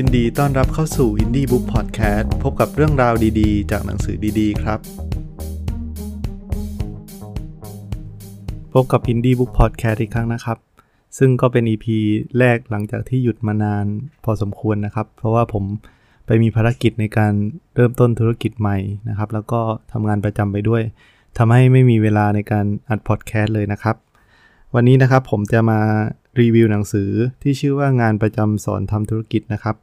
ยินดีต้อนรับเข้าสู่ Indie Book Podcast พบกับเรื่องราวดีๆ จากหนังสือดีๆ ครับ พบกับ Indie Book Podcast อีกครั้งนะครับ ซึ่งก็เป็น EP แรกหลังจากที่หยุดมานานพอสมควรนะครับ เพราะว่าผมไปมีภารกิจในการเริ่มต้นธุรกิจใหม่นะครับ แล้วก็ทำงานประจำไปด้วยทำให้ไม่มีเวลาในการอัดพอดแคสต์เลยนะครับ วันนี้นะครับผมจะมา รีวิวหนังสือที่ชื่อว่างานประจำสอนทำธุรกิจนะครับ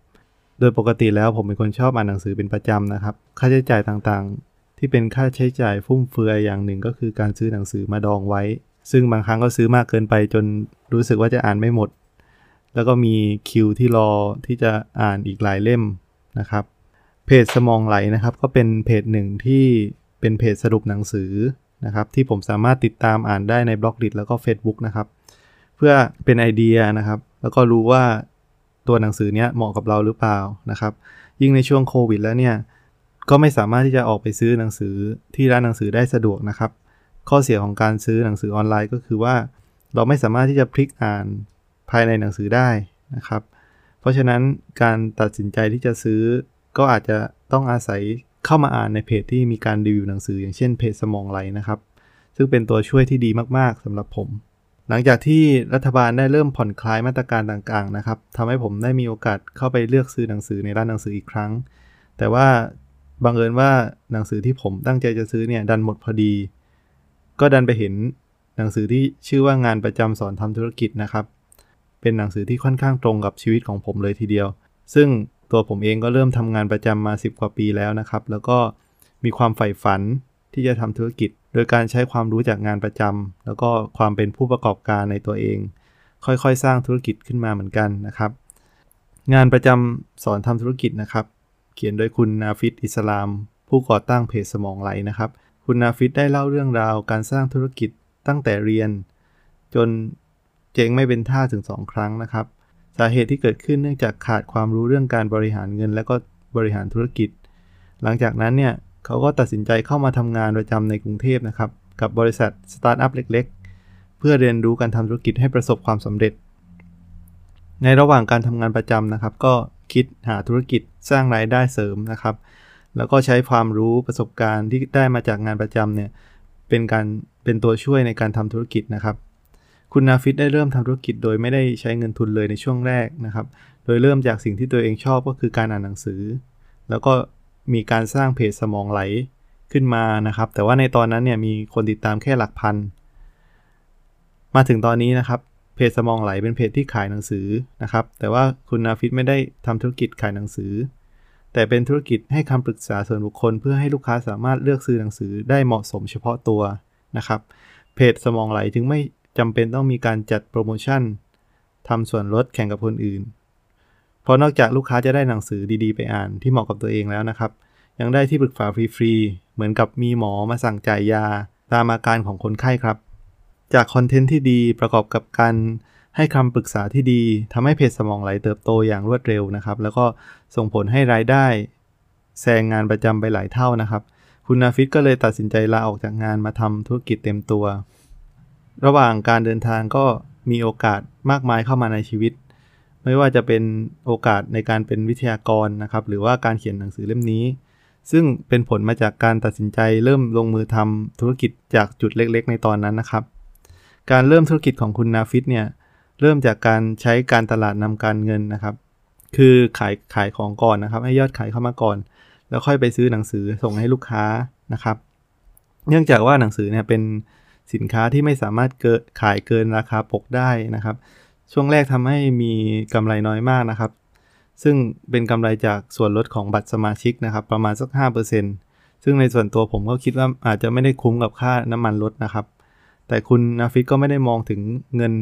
โดยปกติแล้วผมเป็นคนชอบอ่านหนังสือเป็นประจำนะครับ ค่าใช้จ่ายต่างๆ ที่เป็นค่าใช้จ่ายฟุ่มเฟือยอย่างหนึ่งก็คือการซื้อหนังสือมาดองไว้ ซึ่งบางครั้งก็ซื้อมากเกินไปจนรู้สึกว่าจะอ่านไม่หมด แล้วก็มีคิวที่รอที่จะอ่านอีกหลายเล่มนะครับ เพจสมองไหลนะครับ ก็เป็นเพจหนึ่งที่เป็นเพจสรุปหนังสือนะครับที่ผมสามารถติดตามอ่านได้ในบล็อกดิแล้วก็ Facebook นะครับ พื่อเป็นไอเดียนะครับ แล้วก็รู้ว่าตัวหนังสือเนี้ยเหมาะกับเราหรือเปล่านะครับ ยิ่งในช่วงโควิดแล้วเนี่ย ก็ไม่สามารถที่จะออกไปซื้อหนังสือที่ร้านหนังสือได้สะดวกนะครับ ข้อเสียของการซื้อหนังสือออนไลน์ก็คือว่า เราไม่สามารถที่จะพลิกอ่านภายในหนังสือได้นะครับ เพราะฉะนั้นการตัดสินใจที่จะซื้อ ก็อาจจะต้องอาศัยเข้ามาอ่านในเพจที่มีการรีวิวหนังสือ อย่างเช่นเพจสมองไหลนะครับ ซึ่งเป็นตัวช่วยที่ดีมากๆสำหรับผม หลังจากที่รัฐบาลได้เริ่มผ่อนคลายมาตรการต่างๆนะครับทำให้ผมได้มีโอกาสเข้าไปเลือกซื้อหนังสือในร้านหนังสืออีกครั้ง แต่ว่าบังเอิญว่าหนังสือที่ผมตั้งใจจะซื้อเนี่ยดันหมดพอดี ก็ดันไปเห็นหนังสือที่ชื่อว่างานประจำสอนทำธุรกิจนะครับ เป็นหนังสือที่ค่อนข้างตรงกับชีวิตของผมเลยทีเดียว ซึ่งตัวผมเองก็เริ่มทำงานประจำมา 10 กว่าปีแล้วนะครับ แล้วก็มีความใฝ่ฝัน ที่จะทำธุรกิจ โดยการใช้ความรู้จากงานประจำแล้วก็ความเป็นผู้ประกอบการในตัวเอง ค่อยๆ สร้างธุรกิจขึ้นมาเหมือนกันนะครับ งานประจำสอนทำธุรกิจนะครับ เขียนโดยคุณนาฟิดอิสลาม ผู้ก่อตั้งเพจสมองไหลนะครับ คุณนาฟิดได้เล่าเรื่องราวการสร้างธุรกิจตั้งแต่เรียน จนเจ๊งไม่เป็นท่าถึง 2 ครั้งนะครับ สาเหตุที่เกิดขึ้นเนื่องจากขาดความรู้เรื่องการบริหารเงิน และก็บริหารธุรกิจ หลังจากนั้นเนี่ย เขาก็ตัดสินใจเข้ามาทำงานประจำในกรุงเทพนะครับ กับบริษัทสตาร์ทอัพเล็ก ๆ เพื่อเรียนรู้การทำธุรกิจให้ประสบความสำเร็จ ในระหว่างการทำงานประจำนะครับ ก็คิดหาธุรกิจสร้างรายได้เสริมนะครับ แล้วก็ใช้ความรู้ประสบการณ์ที่ได้มาจากงานประจำเนี่ยเป็นการเป็นตัวช่วยในการทำธุรกิจนะครับ คุณนาฟิตได้เริ่มทำธุรกิจโดยไม่ได้ใช้เงินทุนเลยในช่วงแรกนะครับ โดยเริ่มจากสิ่งที่ตัวเองชอบก็คือการอ่านหนังสือ แล้วก็ มีการสร้างเพจสมองไหลขึ้นมานะครับ แต่ว่าในตอนนั้นเนี่ยมีคนติดตามแค่หลักพัน มาถึงตอนนี้นะครับ เพจสมองไหลเป็นเพจที่ขายหนังสือนะครับ แต่ว่าคุณนาฟิตไม่ได้ทำธุรกิจขายหนังสือ แต่เป็นธุรกิจให้คำปรึกษาส่วนบุคคล เพื่อให้ลูกค้าสามารถเลือกซื้อหนังสือได้เหมาะสมเฉพาะตัวนะครับ เพจสมองไหลถึงไม่จำเป็นต้องมีการจัดโปรโมชั่นทำส่วนลดแข่งกับคนอื่น เพราะนอกจากลูกค้าจะได้หนังสือดีๆ ไปอ่านที่เหมาะกับตัวเองแล้วนะครับ ยังได้ที่ปรึกษาฟรีๆ เหมือนกับมีหมอมาสั่งจ่ายยา ตามอาการของคนไข้ครับ จากคอนเทนต์ที่ดีประกอบกับการให้คำปรึกษาที่ดีทำให้เพจสมองไหลเติบโตอย่างรวดเร็วนะครับ แล้วก็ส่งผลให้รายได้แซงงานประจำไปหลายเท่านะครับ คุณนาฟิตก็เลยตัดสินใจลาออกจากงานมาทำธุรกิจเต็มตัว ระหว่างการเดินทางก็มีโอกาสมากมายเข้ามาในชีวิต ไม่ว่าจะเป็นโอกาสในการเป็นวิทยากรนะครับ หรือว่าการเขียนหนังสือเล่มนี้ ซึ่งเป็นผลมาจากการตัดสินใจเริ่มลงมือทำธุรกิจจากจุดเล็ก ๆ ในตอนนั้นนะครับ การเริ่มธุรกิจของคุณนาฟิตเนี่ยเริ่มจากการใช้การตลาดนำการเงินนะครับ คือขายขายของก่อนนะครับ ให้ยอดขายเข้ามาก่อน แล้วค่อยไปซื้อหนังสือส่งให้ลูกค้านะครับ เนื่องจากว่าหนังสือเนี่ยเป็นสินค้าที่ไม่สามารถเกิดขายเกินราคาปกได้นะครับ ช่วงแรกทำให้มีกำไรน้อยมากนะครับ ซึ่งเป็นกำไรจากส่วนลดของบัตรสมาชิกนะครับ ประมาณสัก 5%ซึ่งในส่วนตัวผมก็คิดว่าอาจจะไม่ได้คุ้มกับค่าน้ำมันลดนะครับ แต่คุณนาฟิตก็ไม่ได้มองถึงเงิน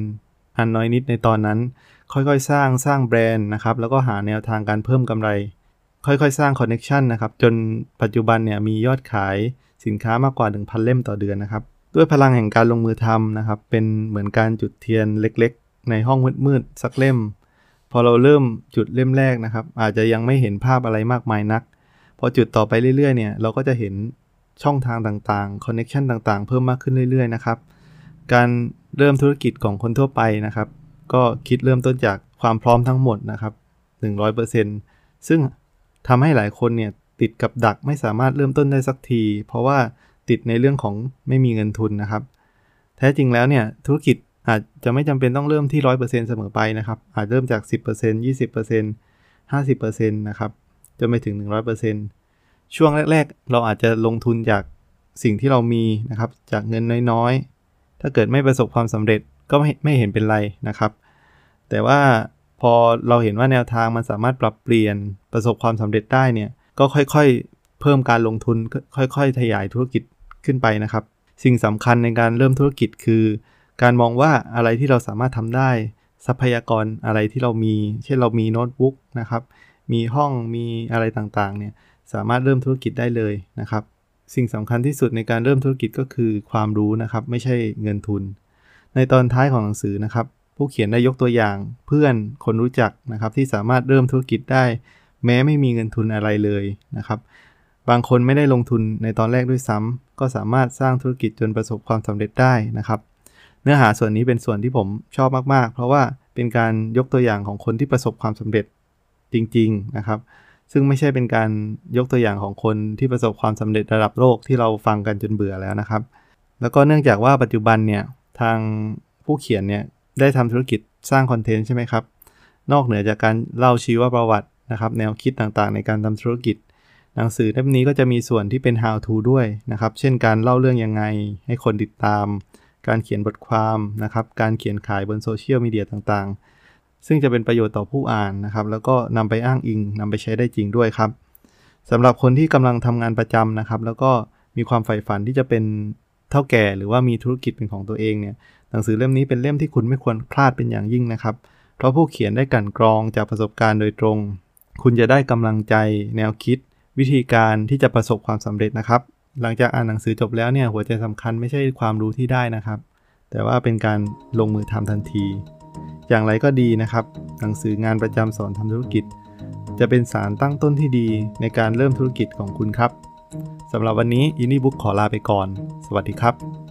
อันน้อยนิดในตอนนั้น ค่อยๆ สร้างสร้างแบรนด์นะครับ แล้วก็หาแนวทางการเพิ่มกำไร ค่อยๆ สร้าง connection นะครับ จนปัจจุบันเนี่ยมียอดขายสินค้ามากกว่า 1,000 เล่มต่อเดือนนะครับ ด้วยพลังแห่งการลงมือทำนะครับ เป็นเหมือนการจุดเทียนเล็กๆ ในห้องมืดๆสักเล่ม พอเราเริ่มจุดเล่มแรกนะครับ อาจจะยังไม่เห็นภาพอะไรมากมายนัก พอจุดต่อไปเรื่อยๆเนี่ยเราก็จะเห็นช่องทางต่างๆ connection ต่างๆ เพิ่มมากขึ้นเรื่อยๆนะครับ การเริ่มธุรกิจของคนทั่วไปนะครับ ก็คิดเริ่มต้นจากความพร้อมทั้งหมดนะครับ 100%ซึ่งทำให้หลายคนเนี่ยติดกับดักไม่สามารถเริ่มต้นได้สักที เพราะว่าติดในเรื่องของไม่มีเงินทุนนะครับ แท้จริงแล้วเนี่ยธุรกิจ อาจจะไม่จำเป็นต้องเริ่มที่100%เปอร์เซ็นต์เสมอไปนะครับ อาจเริ่มจาก10% 20% 50%นต์ยี่สิบเปอร์เซ็นต์ห้าสิบเปอร์เซ็นต์นะครับจนไปถึง100%ช่วงแรก ๆ เราอาจจะลงทุนจากสิ่งที่เรามีนะครับ จากเงินน้อยๆ ถ้าเกิดไม่ประสบความสำเร็จก็ไม่ไม่เห็นเป็นไรนะครับ แต่ว่าพอเราเห็นว่าแนวทางมันสามารถปรับเปลี่ยนประสบความสำเร็จได้เนี่ยก็ค่อยๆ เพิ่มการลงทุนค่อยๆขยายธุรกิจขึ้นไปนะครับ สิ่งสำคัญในการเริ่มธุรกิจคือ การมองว่าอะไรที่เราสามารถทำได้ ทรัพยากรอะไรที่เรามี เช่นเรามีโน้ตบุ๊กนะครับ มีห้องมีอะไรต่างๆเนี่ยสามารถเริ่มธุรกิจได้เลยนะครับ สิ่งสำคัญที่สุดในการเริ่มธุรกิจก็คือความรู้นะครับ ไม่ใช่เงินทุน ในตอนท้ายของหนังสือนะครับ ผู้เขียนได้ยกตัวอย่างเพื่อนคนรู้จักนะครับที่สามารถเริ่มธุรกิจได้ แม้ไม่มีเงินทุนอะไรเลยนะครับบางคนไม่ได้ลงทุนในตอนแรกด้วยซ้ำก็สามารถสร้างธุรกิจจนประสบความสำเร็จได้นะครับ เนื้อหาส่วนนี้เป็นส่วนที่ผมชอบมากๆ เพราะว่าเป็นการยกตัวอย่างของคนที่ประสบความสำเร็จจริง ๆนะครับ ซึ่งไม่ใช่เป็นการยกตัวอย่างของคนที่ประสบความสำเร็จระดับโลกที่เราฟังกันจนเบื่อแล้วนะครับ แล้วก็เนื่องจากว่าปัจจุบันเนี่ยทางผู้เขียนเนี่ยได้ทำธุรกิจสร้างคอนเทนต์ใช่ไหมครับ นอกเหนือจากการเล่าชีวประวัตินะครับแนวคิดต่างๆ ในการทำธุรกิจ หนังสือเล่มนี้ก็จะมีส่วนที่เป็น how to ด้วยนะครับ เช่นการเล่าเรื่องยังไงให้คนติดตาม การเขียนบทความนะครับ การเขียนขายบนโซเชียลมีเดียต่างๆ ซึ่งจะเป็นประโยชน์ต่อผู้อ่านนะครับ แล้วก็นำไปอ้างอิงนำไปใช้ได้จริงด้วยครับสำหรับคนที่กำลังทำงานประจำนะครับ แล้วก็มีความใฝ่ฝันที่จะเป็นเถ้าแก่หรือว่ามีธุรกิจเป็นของตัวเองเนี่ยหนังสือเล่มนี้เป็นเล่มที่คุณไม่ควรพลาดเป็นอย่างยิ่งนะครับ เพราะผู้เขียนได้กลั่นกรองจากประสบการณ์โดยตรง คุณจะได้กำลังใจ แนวคิด วิธีการที่จะประสบความสำเร็จนะครับ หลังจากอ่านหนังสือจบแล้วเนี่ยหัวใจสำคัญไม่ใช่ความรู้ที่ได้นะครับ แต่ว่าเป็นการลงมือทำทันที อย่างไรก็ดีนะครับ หนังสืองานประจำสอนทำธุรกิจ จะเป็นสารตั้งต้นที่ดีในการเริ่มธุรกิจของคุณครับสำหรับวันนี้อินนี่บุ๊กขอลาไปก่อน สวัสดีครับ